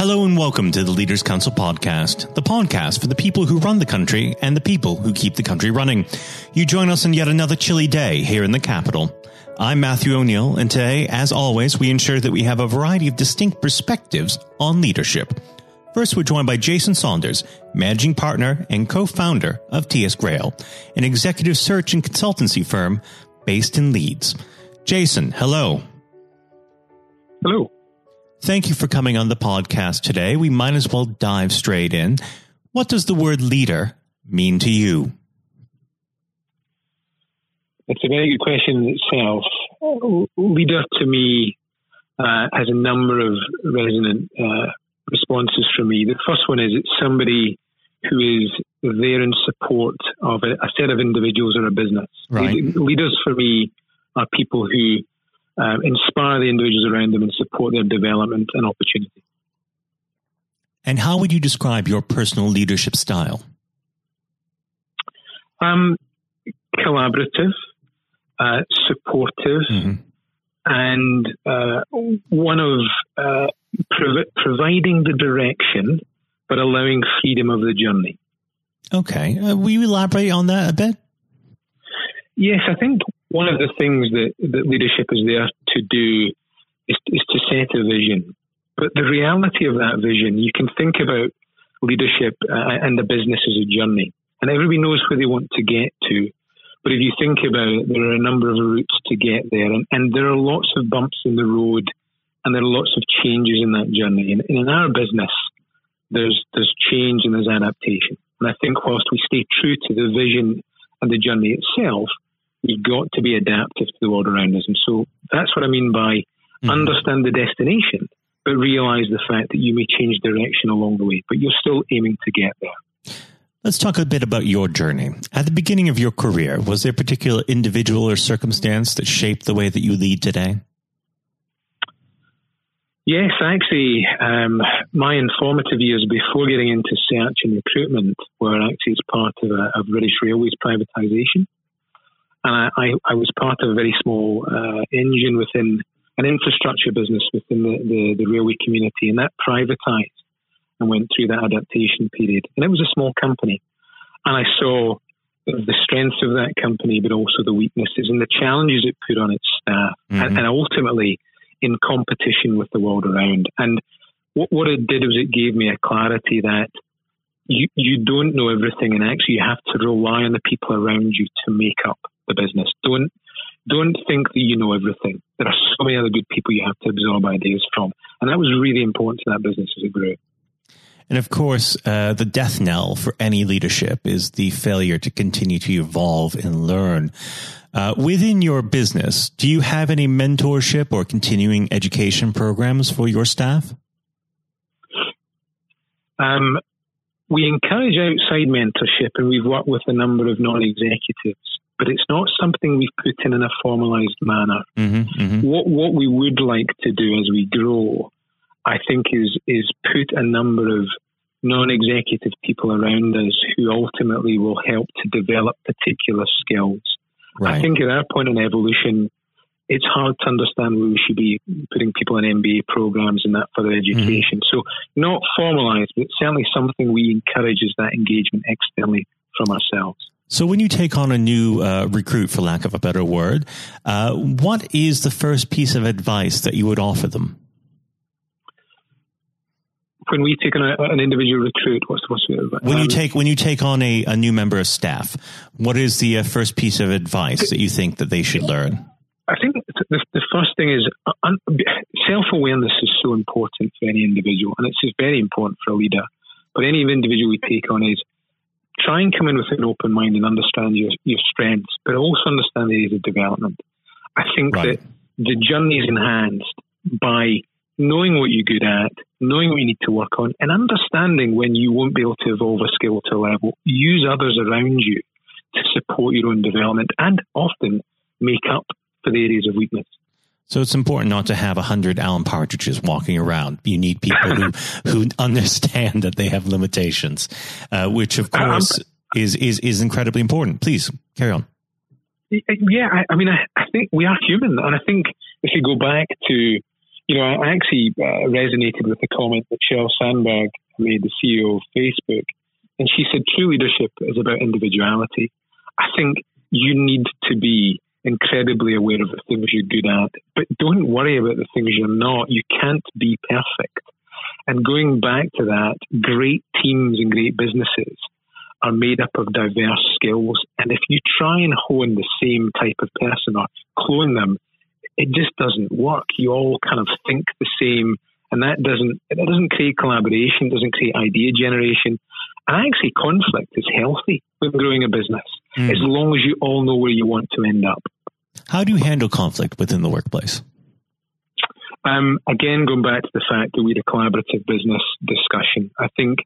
Hello and welcome to the Leaders Council podcast, the podcast for the people who run the country and the people who keep the country running. You join us on yet another chilly day here in the capital. I'm Matthew O'Neill, and today, as always, we ensure that we have a variety of distinct perspectives on leadership. First, we're joined by Jason Saunders, managing partner and co-founder of TS Grale, an executive search and consultancy firm based in Leeds. Jason, hello. Hello. Thank you for coming on the podcast today. We might as well dive straight in. What does the word leader mean to you? It's a very good question in itself. Leader to me uh, has a number of resonant uh, responses for me. The first one is it's somebody who is there in support of a, a set of individuals or a business. Right. Leaders for me are people who uh, inspire the individuals around them and support their development and opportunity. And how would you describe your personal leadership style? Um, collaborative, uh, supportive, mm-hmm. and uh, one of uh, prov- providing the direction, but allowing freedom of the journey. Okay. Uh, will you elaborate on that a bit? Yes, I think one of the things that, that leadership is there to do is, is to set a vision. But the reality of that vision, you can think about leadership uh, and the business as a journey. And everybody knows where they want to get to. But if you think about it, there are a number of routes to get there. And, and there are lots of bumps in the road and there are lots of changes in that journey. And, and in our business, there's, there's change and there's adaptation. And I think whilst we stay true to the vision and the journey itself, you've got to be adaptive to the world around us. And so that's what I mean by mm-hmm. understand the destination, but realize the fact that you may change direction along the way, but you're still aiming to get there. Let's talk a bit about your journey. At the beginning of your career, was there a particular individual or circumstance that shaped the way that you lead today? Yes, actually, um, my informative years before getting into search and recruitment were actually as part of a, a British Railways privatisation and I, I, was part of a very small uh, engine within an infrastructure business within the, the, the, railway community, and that privatized and went through that adaptation period. And it was a small company, and I saw the strengths of that company, but also the weaknesses and the challenges it put on its staff, mm-hmm. and, and, ultimately in competition with the world around. And what, what it did was it gave me a clarity that you, you don't know everything, and actually you have to rely on the people around you to make up the business. Don't don't think that you know everything. There are so many other good people you have to absorb ideas from, and that was really important to that business as it grew. And of course, uh, the death knell for any leadership is the failure to continue to evolve and learn. Uh, within your business, do you have any mentorship or continuing education programs for your staff? Um, we encourage outside mentorship, and we've worked with a number of non-executives but it's not something we've put in in a formalized manner. Mm-hmm, mm-hmm. What what we would like to do as we grow, I think, is is put a number of non-executive people around us who ultimately will help to develop particular skills. Right. I think at our point in evolution, it's hard to understand where we should be putting people in MBA programs and that further education. Mm-hmm. So not formalized, but certainly something we encourage is that engagement externally from ourselves. So, when you take on a new uh, recruit, for lack of a better word, uh, what is the first piece of advice that you would offer them? When we take on a, an individual recruit, what's, what's the when um, you take when you take on a, a new member of staff, what is the uh, first piece of advice that you think that they should learn? I think the, the first thing is uh, self awareness is so important for any individual, and it's very important for a leader. But any individual we take on is try and come in with an open mind and understand your, your strengths, but also understand the areas of development. I think right. that the journey is enhanced by knowing what you're good at, knowing what you need to work on, and understanding when you won't be able to evolve a skill to a level. Use others around you to support your own development and often make up for the areas of weakness. So it's important not to have a hundred Alan Partridges walking around. You need people who who understand that they have limitations, uh, which of course um, is is is incredibly important. Please carry on. Yeah, I, I mean, I, I, think we are human, and I think if you go back to, you you know, I actually uh, resonated with the comment that Sheryl Sandberg made, the CEO of Facebook, and she said true leadership is about individuality. I think you need to be incredibly aware of the things you're good at, but don't worry about the things you're not. You can't be perfect. And going back to that, great teams and great businesses are made up of diverse skills. And if you try and hone the same type of person or clone them, it just doesn't work. You all kind of think the same, and that doesn't it doesn't create collaboration, doesn't create idea generation. And actually, conflict is healthy when growing a business, mm. as long as you all know where you want to end up. How do you handle conflict within the workplace? Um, again, going back to the fact that we're a collaborative business discussion, I think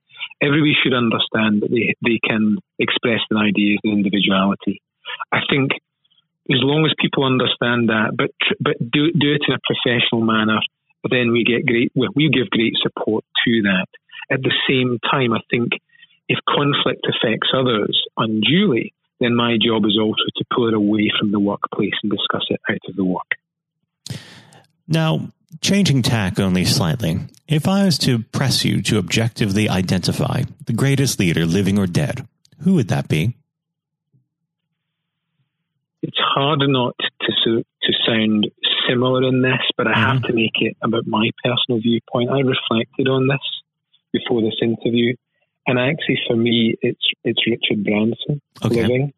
everybody should understand that they, they can express their ideas and individuality. I think as long as people understand that, but but do do it in a professional manner, then we get great. We give great support to that. At the same time, I think if conflict affects others unduly, then my job is also to pull it away from the workplace and discuss it out of the work. Now, changing tack only slightly, if I was to press you to objectively identify the greatest leader, living or dead, who would that be? It's hard not to to sound similar in this, but I mm-hmm. have to make it about my personal viewpoint. I reflected on this before this interview, and actually, for me, it's it's Richard Branson okay. living,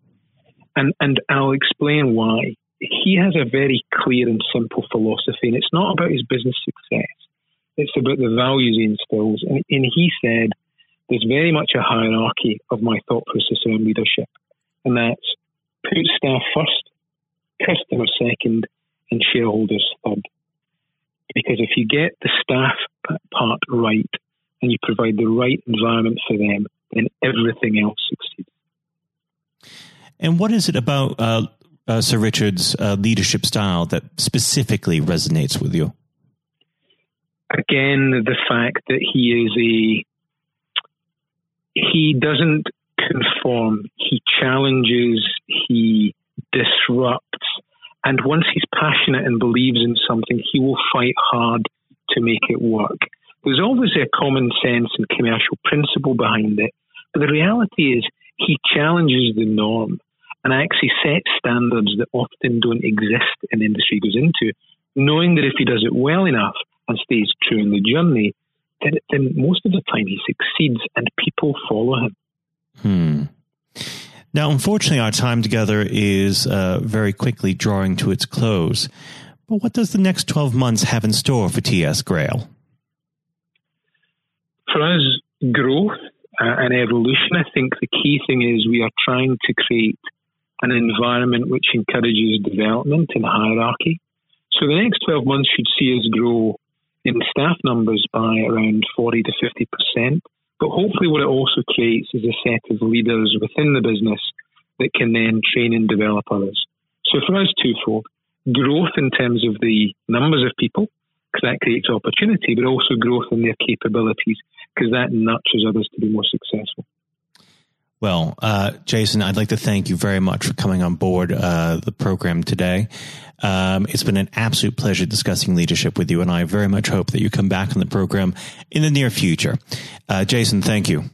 and and I'll explain why he has a very clear and simple philosophy, and it's not about his business success. It's about the values he instills. And, and he said, there's very much a hierarchy of my thought process around leadership. And that's put staff first, customer second, and shareholders third. Because if you get the staff part right and you provide the right environment for them, then everything else succeeds. And what is it about uh, uh, Sir Richard's uh, leadership style that specifically resonates with you? Again, the fact that he is a he doesn't conform. He challenges. He disrupts. And once he's passionate and believes in something, he will fight hard to make it work. There's always a common sense and commercial principle behind it. But the reality is, he challenges the norm and actually sets standards that often don't exist in the industry he goes into, knowing that if he does it well enough and stays true in the journey, then, then most of the time he succeeds and people follow him. Hmm. Now, unfortunately, our time together is uh, very quickly drawing to its close. But what does the next 12 months have in store for TS Grale? For us, growth uh, and evolution. I think the key thing is we are trying to create an environment which encourages development and hierarchy. So the next 12 months should see us grow in staff numbers by around 40 to 50%. But hopefully, what it also creates is a set of leaders within the business that can then train and develop others. So for us, twofold growth in terms of the numbers of people, that creates opportunity, but also growth in their capabilities, because that nurtures others to be more successful. Well, uh, Jason, I'd like to thank you very much for coming on board uh, the program today. Um, it's been an absolute pleasure discussing leadership with you, and I very much hope that you come back on the program in the near future. Uh, Jason, thank you.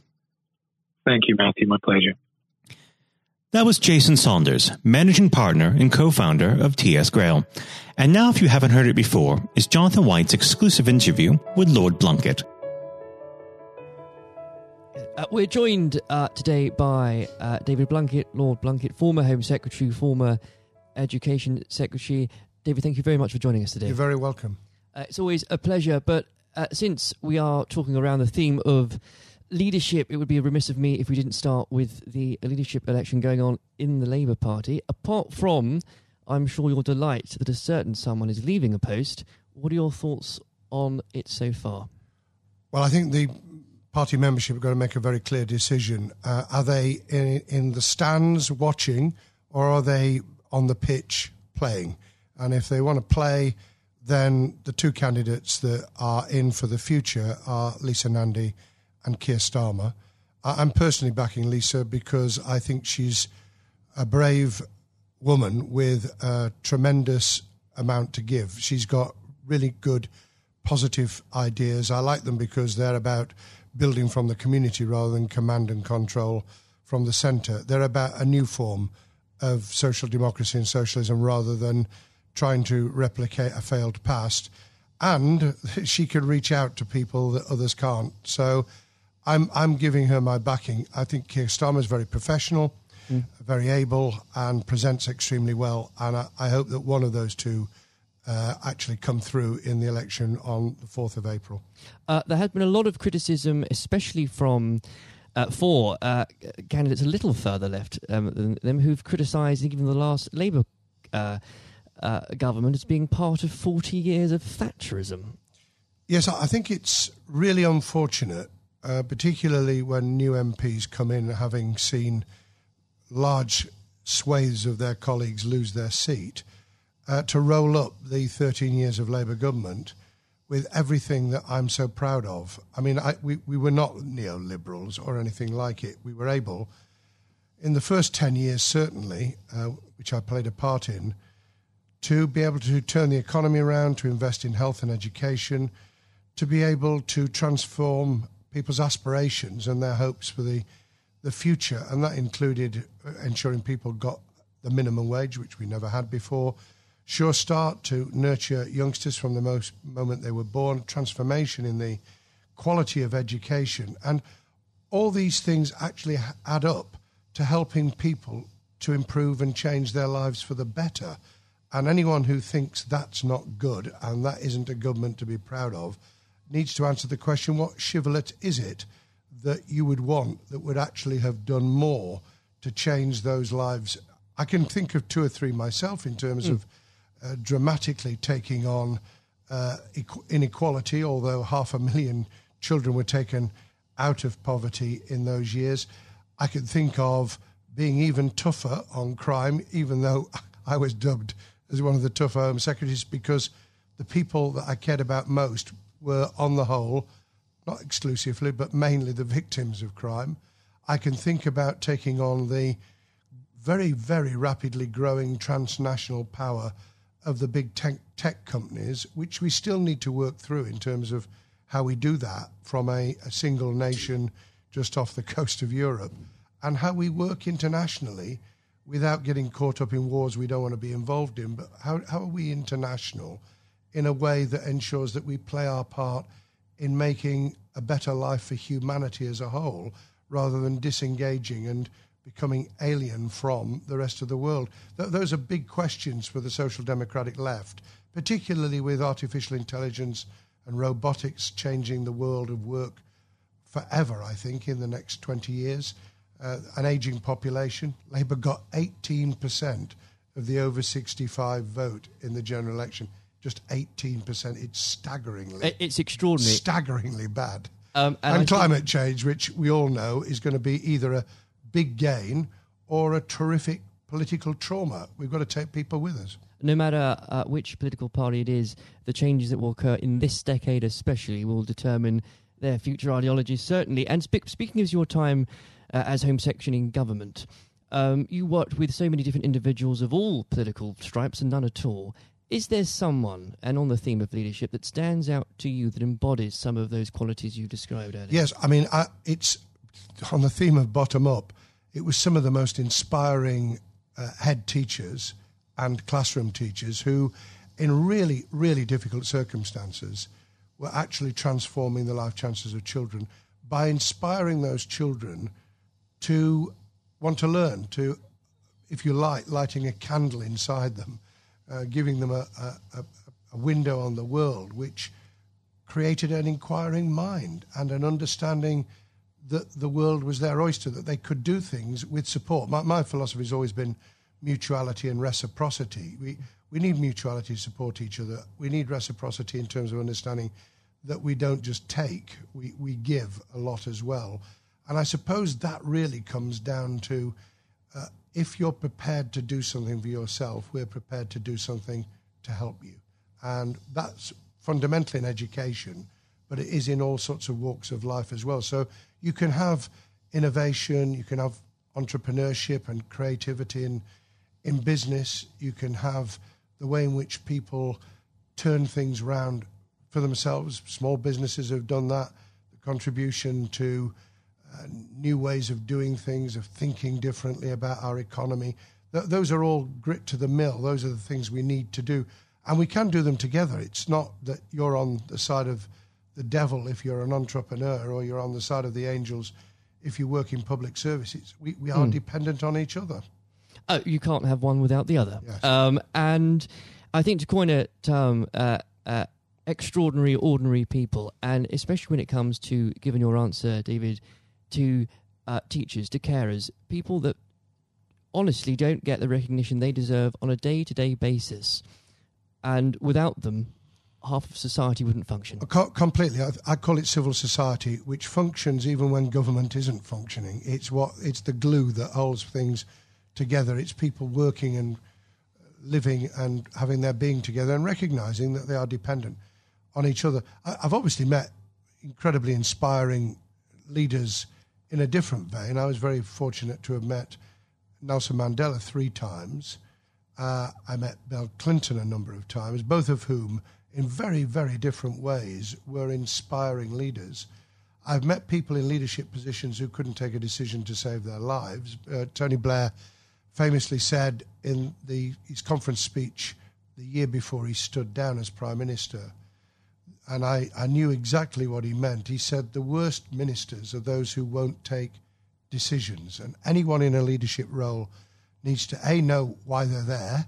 Thank you, Matthew. My pleasure. That was Jason Saunders, managing partner and co-founder of TS Grale. And now, if you haven't heard it before, is Jonathan White's exclusive interview with Lord Blunkett. Uh, we're joined uh, today by uh, David Blunkett, Lord Blunkett, former Home Secretary, former Education Secretary. David, thank you very much for joining us today. You're very welcome. Uh, it's always a pleasure, but uh, since we are talking around the theme of leadership, it would be remiss of me if we didn't start with the leadership election going on in the Labour Party. Apart from, I'm sure, your delight that a certain someone is leaving a post, what are your thoughts on it so far? Well, I think the party membership are going to make a very clear decision. Uh, are they in, in the stands watching, or are they on the pitch playing? And if they want to play, then the two candidates that are in for the future are Lisa Nandy and Keir Starmer. I'm personally backing Lisa because I think she's a brave woman with a tremendous amount to give. She's got really good positive ideas. I like them because they're about building from the community rather than command and control from the centre. They're about a new form of social democracy and socialism rather than trying to replicate a failed past. And she can reach out to people that others can't. So I'm I'm giving her my backing. I think Keir Starmer is very professional, mm. very able, and presents extremely well. And I, I hope that one of those two uh, actually come through in the election on the 4th of April. Uh, there has been a lot of criticism, especially from uh, for uh, candidates a little further left um, than them who've criticised even the last Labour uh, uh, government as being part of 40 years of Thatcherism. Yes, I think it's really unfortunate, particularly when new MPs come in having seen large swathes of their colleagues lose their seat uh, to roll up the 13 years of Labour government with everything that I'm so proud of. I mean, I, we, we were not neoliberals or anything like it. We were able, in the first 10 years, certainly, uh, which I played a part in, to be able to turn the economy around, to invest in health and education, to be able to transform people's aspirations and their hopes for the, the future. And that included ensuring people got the minimum wage, which we never had before, Sure Start to nurture youngsters from the most moment they were born, transformation in the quality of education. And all these things actually add up to helping people to improve and change their lives for the better. And anyone who thinks that's not good and that isn't a government to be proud of needs to answer the question what shibboleth is it that you would want that would actually have done more to change those lives? I can think of two or three myself in terms mm. of uh, dramatically taking on uh, inequality, although half a million children were taken out of poverty in those years. I could think of being even tougher on crime, even though I was dubbed as one of the tougher Home Secretaries, because the people that I cared about most were, on the whole, not exclusively, but mainly the victims of crime. I can think about taking on the very, very rapidly growing transnational power of the big tech, tech companies, which we still need to work through in terms of how we do that from a, a single nation just off the coast of Europe, and how we work internationally without getting caught up in wars we don't want to be involved in. But how, how are we international in a way that ensures that we play our part in making a better life for humanity as a whole rather than disengaging and becoming alien from the rest of the world? Th- those are big questions for the social democratic left, particularly with artificial intelligence and robotics changing the world of work forever, I think, in the next 20 years. Uh, an aging population. Labour got 18% of the over 65 vote in the general election. Just 18%. It's staggeringly. It's extraordinary. Staggeringly bad. Um, and, and climate think... change, which we all know is going to be either a big gain or a terrific political trauma. We've got to take people with us. No matter uh, which political party it is, the changes that will occur in this decade, especially, will determine their future ideologies, certainly. And spe- speaking of your time uh, as Home Section in government, um, you worked with so many different individuals of all political stripes and none at all. Is there someone, and on the theme of leadership, that stands out to you that embodies some of those qualities you described earlier? Yes, I mean, I, it's on the theme of bottom up it was some of the most inspiring uh, head teachers and classroom teachers who, in really, really difficult circumstances, were actually transforming the life chances of children by inspiring those children to want to learn, to, if you like, lighting a candle inside them, uh, giving them a, a, a window on the world, which created an inquiring mind and an understanding that the world was their oyster, that they could do things with support. My, my philosophy has always been mutuality and reciprocity. We, we need mutuality to support each other. We need reciprocity in terms of understanding that we don't just take, we, we give a lot as well. And I suppose that really comes down to uh, if you're prepared to do something for yourself, we're prepared to do something to help you. And that's fundamentally in education, but it is in all sorts of walks of life as well. So you can have innovation, you can have entrepreneurship and creativity in, in business, you can have the way in which people turn things around for themselves. Small businesses have done that. The contribution to uh, new ways of doing things, of thinking differently about our economy. Th- those are all grit to the mill. Those are the things we need to do. And we can do them together. It's not that you're on the side of the devil if you're an entrepreneur or you're on the side of the angels if you work in public services. We, we are mm. dependent on each other. Oh, you can't have one without the other. Yes. Um, and I think to coin a term, uh, uh, extraordinary, ordinary people, and especially when it comes to giving your answer, David, to uh, teachers, to carers, people that honestly don't get the recognition they deserve on a day to day basis. And without them, half of society wouldn't function. completely. I, I, call it civil society, which functions even when government isn't functioning. It's what it's the glue that holds things together. It's people working and living and having their being together and recognizing that they are dependent on each other. I, I've obviously met incredibly inspiring leaders in a different vein. I was very fortunate to have met Nelson Mandela three times. Uh, I met Bill Clinton a number of times, both of whom, in very, very different ways, were inspiring leaders. I've met people in leadership positions who couldn't take a decision to save their lives. Uh, Tony Blair famously said in the, his conference speech the year before he stood down as Prime Minister, and I, I knew exactly what he meant. He said the worst ministers are those who won't take decisions, and anyone in a leadership role needs to A, know why they're there,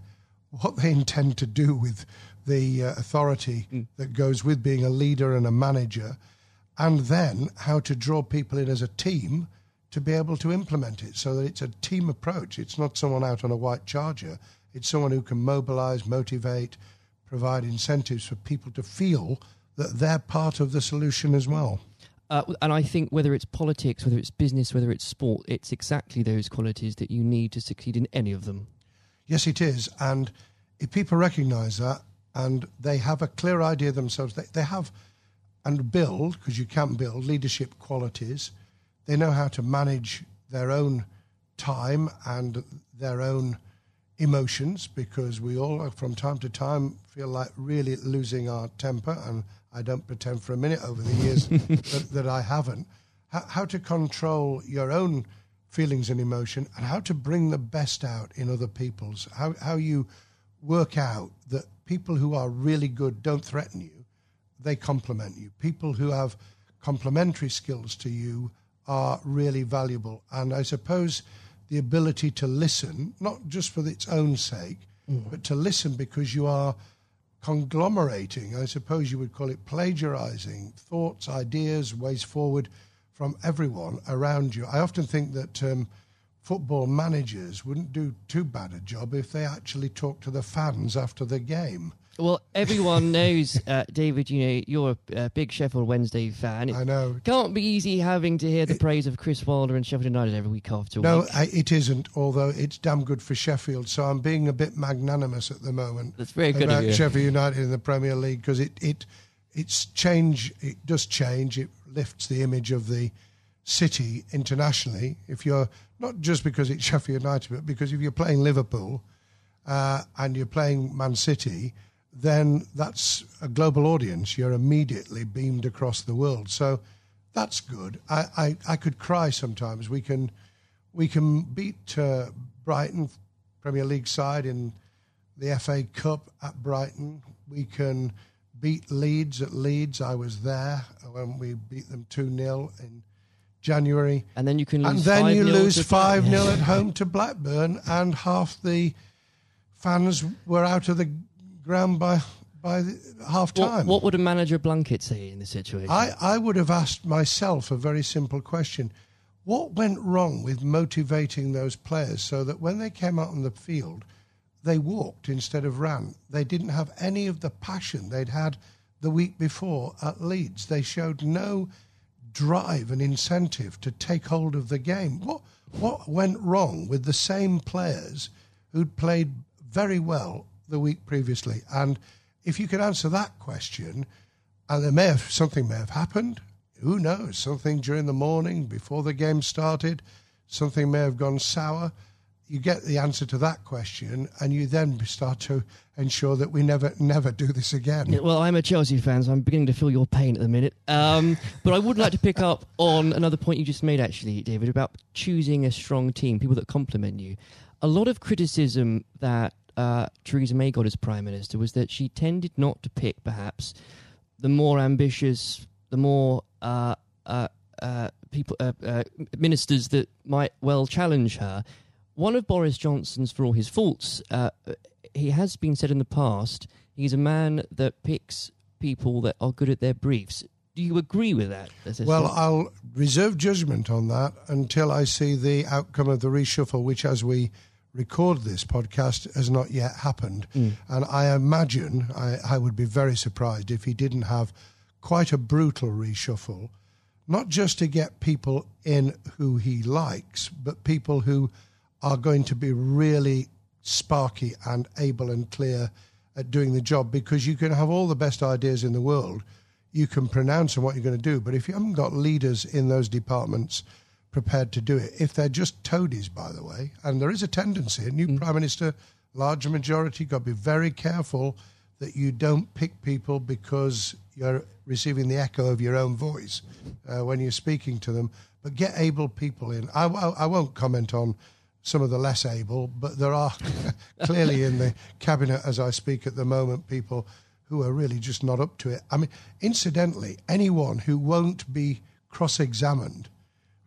what they intend to do with the uh, authority mm. that goes with being a leader and a manager, and then how to draw people in as a team to be able to implement it so that it's a team approach. It's not someone out on a white charger. It's someone who can mobilize, motivate, provide incentives for people to feel that they're part of the solution as well. Uh, and I think whether it's politics, whether it's business, whether it's sport, it's exactly those qualities that you need to succeed in any of them. Yes, it is. And if people recognize that and they have a clear idea themselves, they, they have and build, because you can build leadership qualities they know how to manage their own time and their own emotions because we all, from time to time, feel like really losing our temper. And I don't pretend for a minute over the years that, that, I haven't. How, how to control your own feelings and emotion and how to bring the best out in other people's. How, how you work out that people who are really good don't threaten you, they complement you. People who have complementary skills to you are really valuable. And I suppose the ability to listen, not just for its own sake, mm. but to listen because you are conglomerating, I suppose you would call it plagiarizing thoughts, ideas, ways forward from everyone around you. I often think that um, football managers wouldn't do too bad a job if they actually talked to the fans after the game. Well, everyone knows, uh, David. You know you're a, big Sheffield Wednesday fan. It I know. Can't be easy having to hear the it, praise of Chris Wilder and Sheffield United every week after no, week. No, it isn't. Although it's damn good for Sheffield, so I'm being a bit magnanimous at the moment. That's very good about Sheffield United in the Premier League because it it it's change. It does change. It lifts the image of the city internationally. If you're not just because it's Sheffield United, but because if you're playing Liverpool uh, and you're playing Man City then that's a global audience. You're immediately beamed across the world. So that's good. I, I, I could cry sometimes. We can we can beat uh, Brighton Premier League side in the FA Cup at Brighton. We can beat Leeds at Leeds. I was there when we beat them 2 0 in January. And then you can And then you lose 5 0 at home to Blackburn, and half the fans were out of the ground by by half time. What, what, would a manager Blunkett say in this situation? I, I would have asked myself a very simple question. What went wrong with motivating those players so that when they came out on the field, they walked instead of ran? They didn't have any of the passion they'd had the week before at Leeds. They showed no drive and incentive to take hold of the game. What, what went wrong with the same players who'd played very well the week previously? And if you could answer that question, and there may have something may have happened. Who knows? Something during the morning before the game started, something may have gone sour. You get the answer to that question, and you then start to ensure that we never never do this again. Yeah, well, I'm a Chelsea fan, so I'm beginning to feel your pain at the minute. Um, but I would like to pick up on another point you just made, actually, David, about choosing a strong team, people that complement you. A lot of criticism that uh, Theresa May got as prime minister was that she tended not to pick, perhaps, the more ambitious, the more uh, uh, uh people, uh, uh, ministers that might well challenge her one of Boris Johnson's, for all his faults, uh, he has been said in the past, he's a man that picks people that are good at their briefs. Do you agree with that? Well, I'll reserve judgment on that until I see the outcome of the reshuffle, which, as we record this podcast, has not yet happened. Mm. And I imagine I, I would be very surprised if he didn't have quite a brutal reshuffle, not just to get people in who he likes, but people who are going to be really sparky and able and clear at doing the job because you can have all the best ideas in the world. You can pronounce on what you're going to do, but if you haven't got leaders in those departments prepared to do it, if they're just toadies, by the way, and there is a tendency, a new mm. prime minister, larger majority, got to be very careful that you don't pick people because you're receiving the echo of your own voice uh, when you're speaking to them, but get able people in. I, I, I won't comment on some of the less able, but there are clearly in the cabinet as I speak at the moment people who are really just not up to it. I mean, incidentally, anyone who won't be cross examined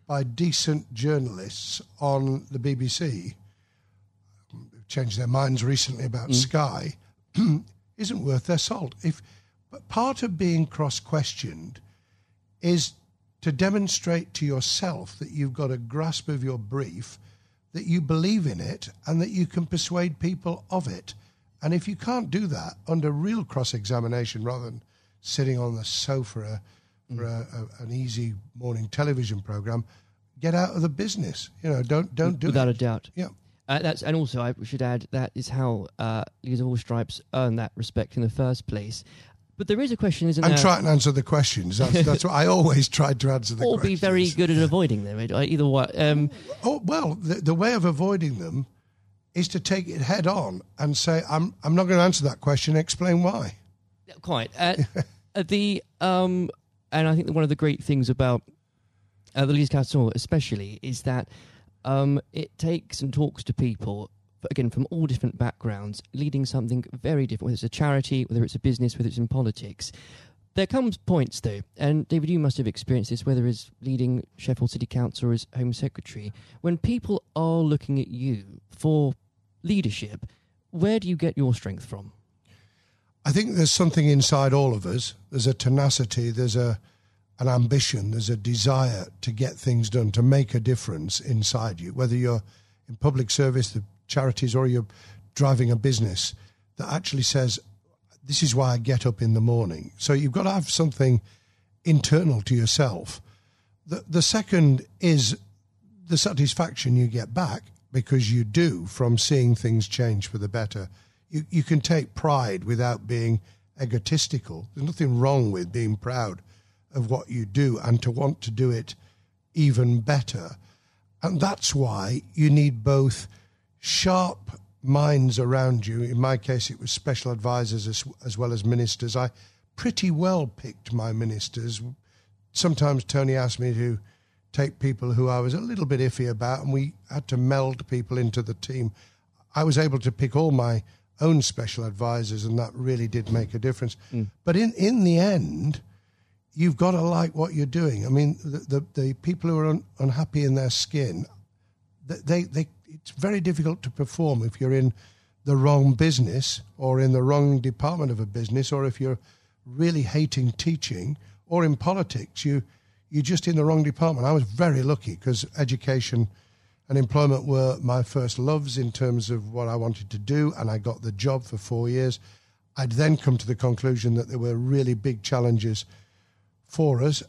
by decent journalists on the BBC, changed their minds recently about mm. Sky, isn't worth their salt. If but part of being cross questioned is to demonstrate to yourself that you've got a grasp of your brief that you believe in it and that you can persuade people of it. And if you can't do that under real cross examination rather than sitting on the sofa for a, a, an easy morning television program, get out of the business. You know, don't don't do it. without it. a doubt. Yeah. Uh, that's and also I should add that is how uh, Leaders of All Stripes earn that respect in the first place. But there is a question, isn't I'm there? trying to answer the questions. That's, that's what I always tried to answer the or questions. be very good at avoiding them. Either way. Um, oh well, the, the way of avoiding them is to take it head on and say, "I'm I'm not going to answer that question. Explain why." Quite. Uh, the um, and I think that one of the great things about uh, the Leaders Council, especially, is that um, it takes and talks to people again from all different backgrounds, leading something very different, whether it's a charity, whether it's a business, whether it's in politics. There comes points though, and David, you must have experienced this, whether as leading Sheffield City Council or as Home Secretary, when people are looking at you for leadership, where do you get your strength from? I think there's something inside all of us. There's a tenacity, there's a an ambition, there's a desire to get things done, to make a difference inside you, whether you're in public service, the charities or you're driving a business that actually says, This is why I get up in the morning. So you've got to have something internal to yourself. The, the second is the satisfaction you get back because you do from seeing things change for the better. You, you can take pride without being egotistical. There's nothing wrong with being proud of what you do and to want to do it even better. And that's why you need both sharp minds around you. In my case, it was special advisors as, as well as ministers. I pretty well picked my ministers. Sometimes Tony asked me to take people who I was a little bit iffy about, and we had to meld people into the team. I was able to pick all my own special advisors, and that really did make a difference. Mm. But in, in the end, you've got to like what you're doing. I mean, the, the, the people who are un, unhappy in their skin, they, they it's very difficult to perform if you're in the wrong business or in the wrong department of a business or if you're really hating teaching or in politics. You you're just in the wrong department. I was very lucky because education and employment were my first loves in terms of what i wanted to do and i got the job for 4 years. I'd then come to the conclusion that there were really big challenges for us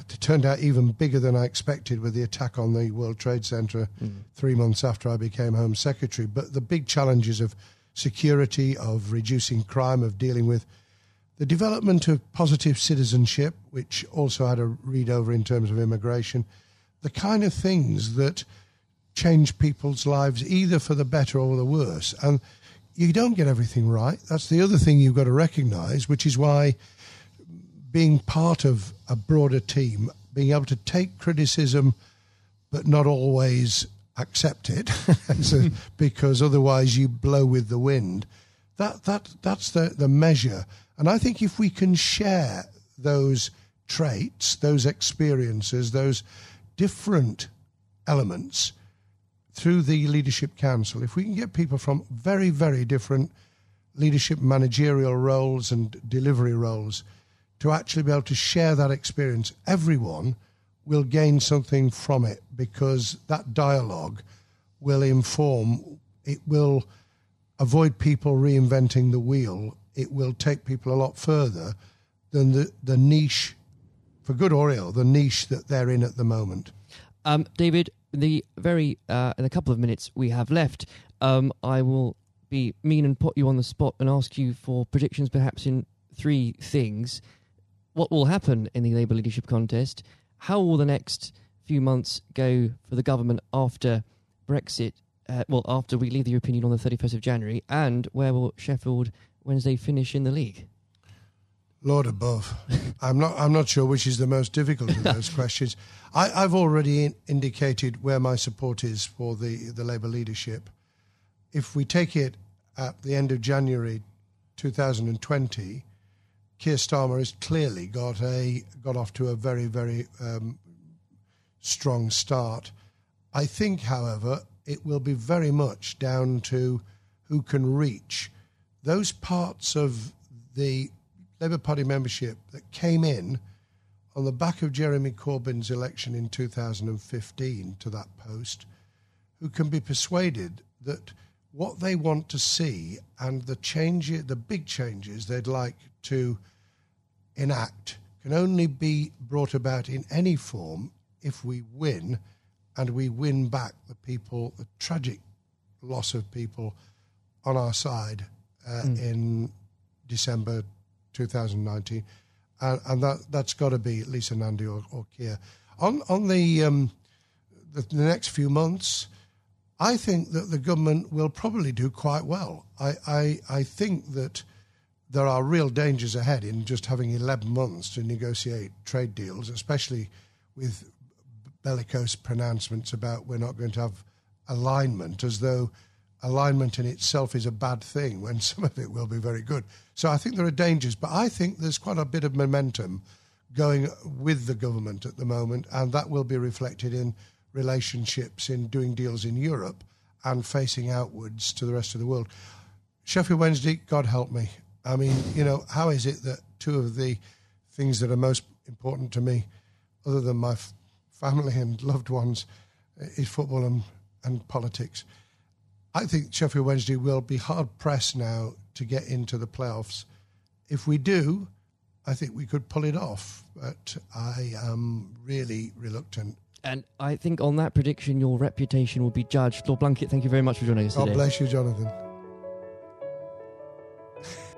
it turned out even bigger than I expected with the attack on the World Trade Center mm. three months after I became Home Secretary. But the big challenges of security, of reducing crime, of dealing with the development of positive citizenship, which also had a read over in terms of immigration, the kind of things that change people's lives either for the better or the worse. And you don't get everything right. That's the other thing you've got to recognize, which is why being part of a broader team, being able to take criticism but not always accept it so, because otherwise you blow with the wind. That that that's the, the measure. And I think if we can share those traits, those experiences, those different elements through the leadership council, if we can get people from very, very different leadership managerial roles and delivery roles to actually be able to share that experience, everyone will gain something from it because that dialogue will inform, it will avoid people reinventing the wheel. It will take people a lot further than the, the niche, for good or ill, the niche that they're in at the moment. Um, David, the very uh, in a couple of minutes we have left, um, I will be mean and put you on the spot and ask you for predictions, perhaps in three things. What will happen in the Labour leadership contest? How will the next few months go for the government after Brexit? Uh, well, after we leave the European Union on the 31st of January, and where will Sheffield Wednesday finish in the league? Lord above, I'm not. I'm not sure which is the most difficult of those questions. I, have already in, indicated where my support is for the the Labour leadership. If we take it at the end of January 2020, Keir Starmer has clearly got a got off to a very very um, strong start. I think, however, it will be very much down to who can reach those parts of the Labour Party membership that came in on the back of Jeremy Corbyn's election in 2015 to that post, who can be persuaded that what they want to see and the change, the big changes they'd like to enact can only be brought about in any form if we win and we win back the people, the tragic loss of people on our side uh, mm. in December 2019, and, and that that's got to be Lisa Nandy or, or Keir. On on the, um, the the next few months, I think that the government will probably do quite well. I I, I think that there are real dangers ahead in just having 11 months to negotiate trade deals, especially with bellicose pronouncements about we're not going to have alignment, as though alignment in itself is a bad thing when some of it will be very good. So I think there are dangers, but I think there's quite a bit of momentum going with the government at the moment, and that will be reflected in relationships, in doing deals in Europe, and facing outwards to the rest of the world. Sheffield Wednesday, God help me. I mean, you know, how is it that two of the things that are most important to me, other than my f- family and loved ones, is football and, and politics? I think Sheffield Wednesday will be hard pressed now to get into the playoffs. If we do, I think we could pull it off, but I am really reluctant. And I think on that prediction, your reputation will be judged. Lord Blunkett, thank you very much for joining us God today. God bless you, Jonathan.